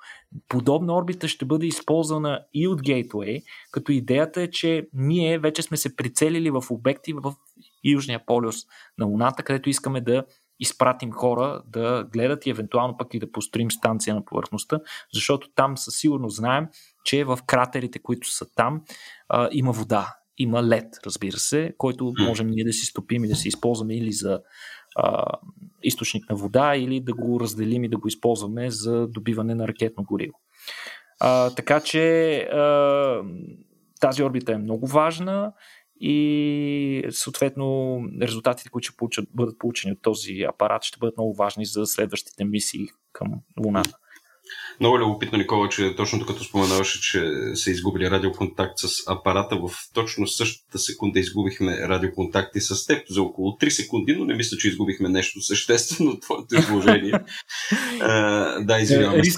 Подобна орбита ще бъде използвана и от Gateway, като идеята е, че ние вече сме се прицелили в обекти в Южния полюс на Луната, където искаме да изпратим хора да гледат и евентуално пък и да построим станция на повърхността, защото там със сигурност знаем, че в кратерите, които са там, а, има вода, има лед, разбира се, който можем ние да си стопим и да си използваме или за а, източник на вода, или да го разделим и да го използваме за добиване на ракетно гориво. А, така че а, тази орбита е много важна и съответно резултатите, които ще получат, бъдат получени от този апарат, ще бъдат много важни за следващите мисии към Луната. Много любопитно, Никола, че точно като споменаваше, че са изгубили радиоконтакт с апарата, в точно същата секунда изгубихме радиоконтакти с теб за около 3 секунди, но не мисля, че изгубихме нещо съществено от твоето изложение. uh, да, извинявам се.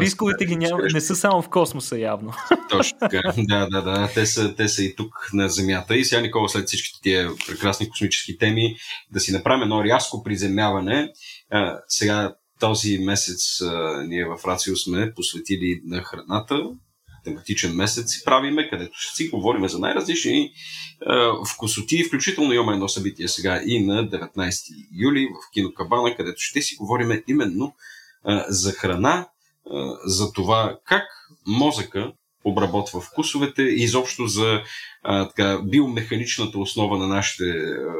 Рисковете, ги няма, не са само в космоса явно. Точно така. Да, да, да. Те са, те са и тук на Земята. И сега, Никола, след всичките тия прекрасни космически теми, да си направим едно рязко приземяване. Uh, сега този месец а, ние в Рацио сме посветили на храната, тематичен месец си правиме, където ще си говорим за най-различни а, вкусоти, включително имаме едно събитие сега и на 19 юли в Кино Кабана, където ще си говорим именно а, за храна, а, за това как мозъка обработва вкусовете и изобщо за а, така, биомеханичната основа на нашите а,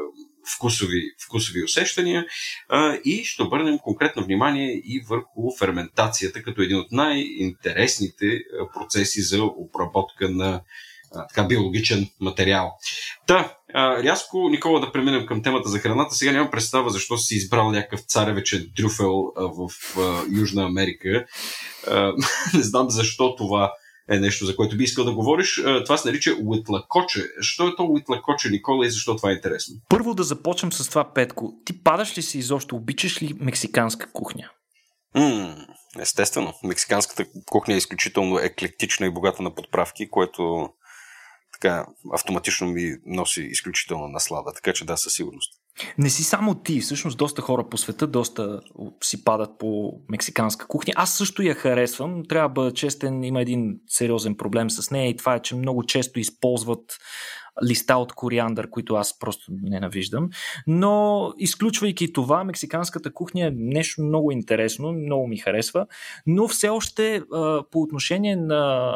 вкусови, вкусови усещания а, и ще обърнем конкретно внимание и върху ферментацията като един от най-интересните процеси за обработка на а, така биологичен материал. Та, а, рязко, Никола, да преминем към темата за храната. Сега нямам представа защо си избрал някакъв царевечен трюфел а, в а, Южна Америка. А, не знам защо това е нещо, за което би искал да говориш. Е, това се нарича уитлакоче. Що е то уитлакоче, Никола, и защо това е интересно? Първо да започнем с това, Петко. Ти падаш ли си изобщо? Обичаш ли мексиканска кухня? М, естествено. Мексиканската кухня е изключително еклектична и богата на подправки, което така автоматично ми носи изключителна наслада. Така че да, със сигурност. Не си само ти, всъщност доста хора по света, доста си падат по мексиканска кухня. Аз също я харесвам, трябва да бъда честен, има един сериозен проблем с нея и това е, че много често използват листа от кориандър, които аз просто ненавиждам. Но изключвайки това, мексиканската кухня е нещо много интересно, много ми харесва, но все още по отношение на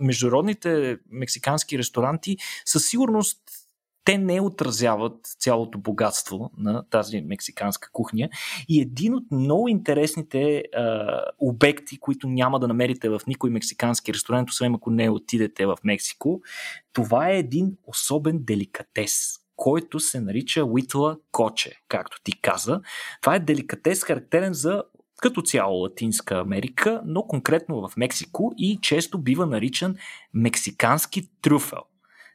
международните мексикански ресторанти със сигурност те не отразяват цялото богатство на тази мексиканска кухня. И един от много интересните а, обекти, които няма да намерите в никой мексикански ресторант, освен ако не отидете в Мексико, това е един особен деликатес който се нарича Уитла Коче, както ти каза. Това е деликатес, характерен за като цяло Латинска Америка, но конкретно в Мексико и често бива наричан мексикански трюфел.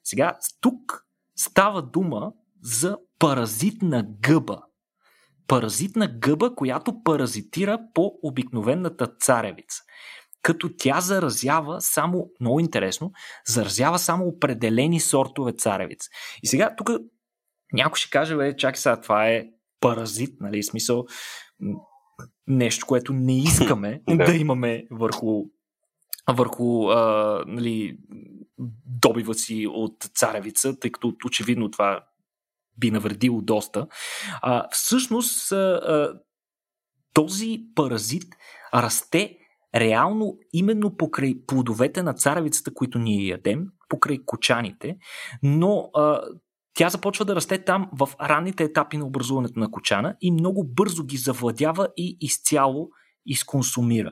Сега, тук Става дума за паразитна гъба. Паразитна гъба, която паразитира по обикновената царевица. Като тя заразява само, много интересно, заразява само определени сортове царевица. И сега тук някой ще каже, бе, чакай сега, това е паразит, нали, смисъл нещо, което не искаме да имаме върху върху а, нали, добива си от царевица, тъй като очевидно това би навредило доста. А, всъщност а, този паразит расте реално именно покрай плодовете на царевицата, които ние ядем, покрай кочаните, но а, тя започва да расте там в ранните етапи на образуването на кочана и много бързо ги завладява и изцяло изконсумира.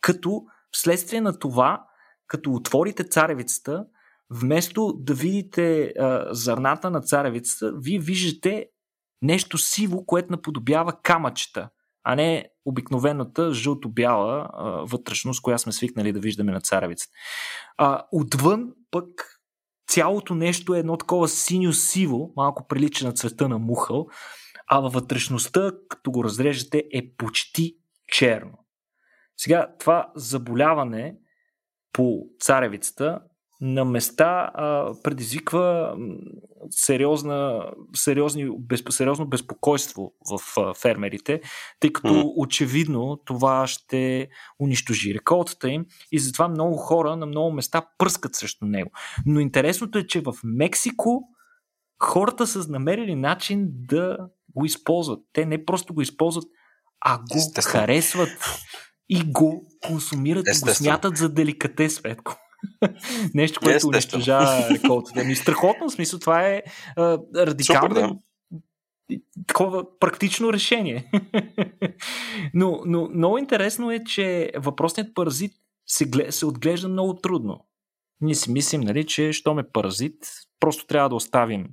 Като вследствие на това, като отворите царевицата, вместо да видите а, зърната на царевицата, вие виждате нещо сиво, което наподобява камъчета, а не обикновената жълто-бяла а, вътрешност, която сме свикнали да виждаме на царевицата. А, отвън пък цялото нещо е едно такова синьо-сиво, малко прилича на цвета на мухъл, а във вътрешността, като го разрежете, е почти черно. Сега, това заболяване по царевицата на места а, предизвиква сериозна, сериозни, без, сериозно безпокойство в а, фермерите, тъй като mm. очевидно това ще унищожи реколтата им и затова много хора на много места пръскат срещу него. Но интересното е, че в Мексико хората са намерили начин да го използват. Те не просто го използват, а го харесват и го консумират Естествено. и го смятат за деликатес, Светко. Нещо, което унищожава реколтата. Ами страхотно, в смисъл, това е а, радикално Супер, да. такова практично решение. но, но много интересно е, че въпросният паразит се, глед, се отглежда много трудно. Ние си мислим, нали, че що ме паразит, просто трябва да оставим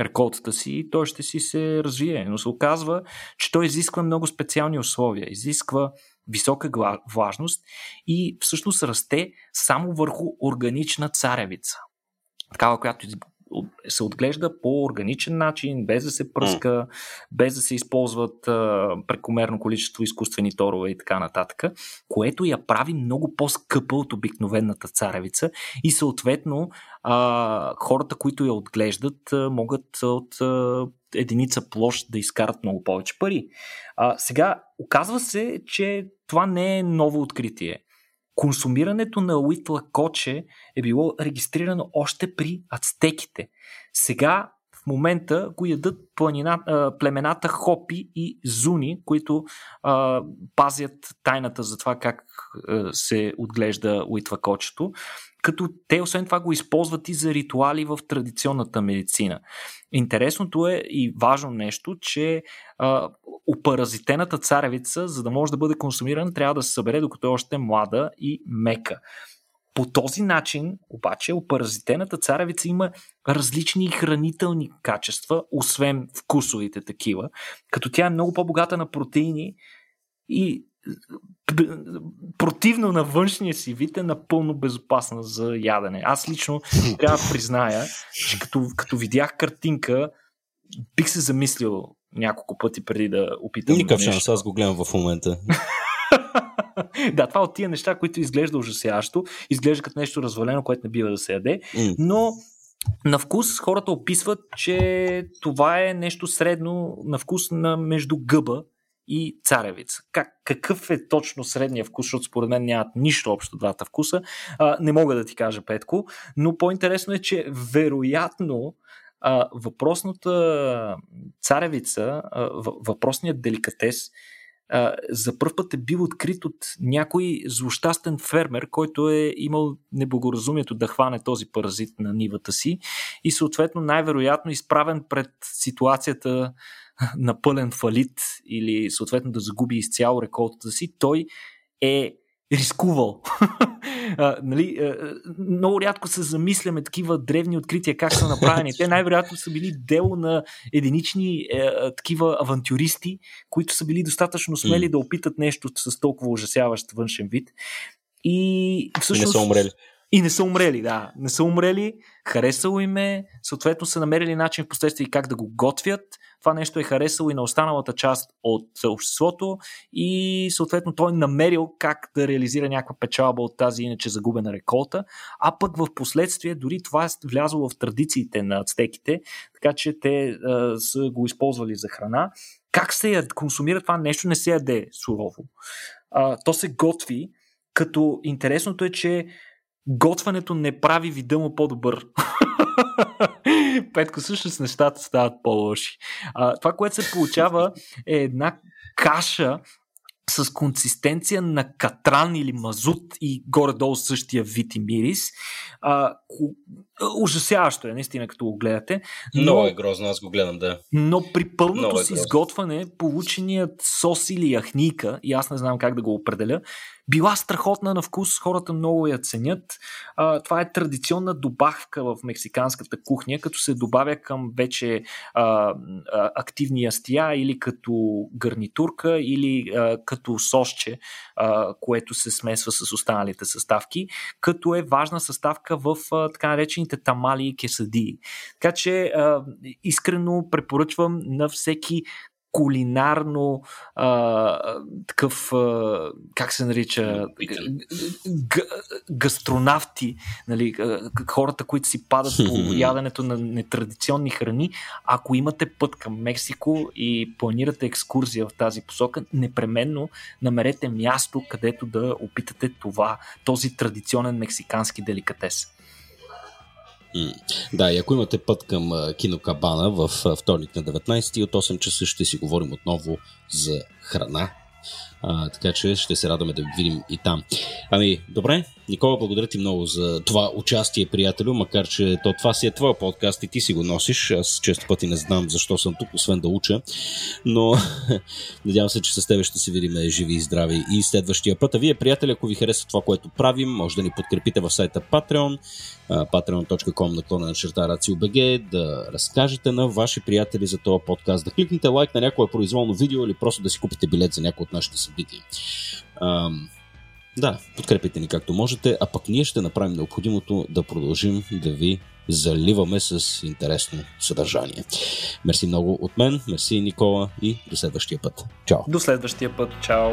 реколтата си и той ще си се развие. Но се оказва, че той изисква много специални условия. Изисква висока влажност и всъщност расте само върху органична царевица. Такава, която се отглежда по органичен начин, без да се пръска, mm. без да се използват а, прекомерно количество изкуствени торове и така нататък, което я прави много по-скъпа от обикновената царевица и съответно а, хората, които я отглеждат, а, могат от а, единица площ да изкарат много повече пари. А, сега, оказва се, че това не е ново откритие. Консумирането на уитла коче е било регистрирано още при ацтеките. Сега в момента го ядат планина, племената Хопи и Зуни, които а, пазят тайната за това как а, се отглежда уитвакочето като те освен това го използват и за ритуали в традиционната медицина. Интересното е и важно нещо, че а, опаразитената царевица, за да може да бъде консумирана, трябва да се събере докато е още млада и мека. По този начин, обаче, опаразитената царевица има различни хранителни качества, освен вкусовите такива, като тя е много по-богата на протеини и противно на външния си вид е напълно безопасна за ядене. Аз лично трябва да призная, че като, като видях картинка, бих се замислил няколко пъти преди да опитам. Никакъв шанс, аз го гледам в момента. да, това от тия неща, които изглежда ужасяващо, изглежда като нещо развалено, което не бива да се яде, mm. но на вкус хората описват, че това е нещо средно на вкус на между гъба и царевица. Как, какъв е точно средния вкус, защото според мен нямат нищо общо двата вкуса. А, не мога да ти кажа, Петко, но по-интересно е, че вероятно а, въпросната царевица, а, въпросният деликатес, за първ път е бил открит от някой злощастен фермер, който е имал неблагоразумието да хване този паразит на нивата си и съответно най-вероятно изправен пред ситуацията на пълен фалит или съответно да загуби изцяло реколтата си, той е рискувал. а, нали, а, много рядко се замисляме такива древни открития как са направени. Те най-вероятно са били дело на единични е, такива авантюристи, които са били достатъчно смели mm. да опитат нещо с толкова ужасяващ външен вид. И всъщност... Не са умрели. И не са умрели, да. Не са умрели, харесало им е, съответно са намерили начин в последствие как да го готвят. Това нещо е харесало и на останалата част от обществото и съответно той е намерил как да реализира някаква печалба от тази иначе загубена реколта, а пък в последствие дори това е влязло в традициите на ацтеките, така че те а, са го използвали за храна. Как се я консумира това нещо? Не се яде сурово. А, то се готви, като интересното е, че готвенето не прави вида му по-добър. Петко, всъщност нещата стават по-лоши. А, това, което се получава е една каша с консистенция на катран или мазут и горе-долу същия вид и мирис. А, ужасяващо е, наистина, като го гледате. Но, Много е грозно, аз го гледам, да. Но при пълното е си изготвяне, полученият сос или яхника, и аз не знам как да го определя, била страхотна на вкус, хората много я ценят. А, това е традиционна добавка в мексиканската кухня, като се добавя към вече а, а, активни ястия или като гарнитурка или а, като сосче, а, което се смесва с останалите съставки, като е важна съставка в а, така наречените тамали и кесади. Така че а, искрено препоръчвам на всеки кулинарно а, такъв, а, как се нарича, г- гастронавти, нали, хората, които си падат по яденето на нетрадиционни храни. Ако имате път към Мексико и планирате екскурзия в тази посока, непременно намерете място, където да опитате това, този традиционен мексикански деликатес. Да, и ако имате път към Кинокабана в вторник на 19 от 8 часа ще си говорим отново за храна а, така че ще се радваме да видим и там. Ами, добре, Никола, благодаря ти много за това участие, приятелю, макар че то това си е твоя подкаст и ти си го носиш. Аз често пъти не знам защо съм тук, освен да уча, но надявам се, че с тебе ще се видим живи и здрави и следващия път. А вие, приятели, ако ви харесва това, което правим, може да ни подкрепите в сайта Patreon, patreon.com наклона на черта RACIOBG, да разкажете на ваши приятели за този подкаст, да кликнете лайк на някое произволно видео или просто да си купите билет за някои от от нашите събития. А, да, подкрепите ни както можете, а пък ние ще направим необходимото да продължим да ви заливаме с интересно съдържание. Мерси много от мен, мерси Никола и до следващия път. Чао! До следващия път, чао!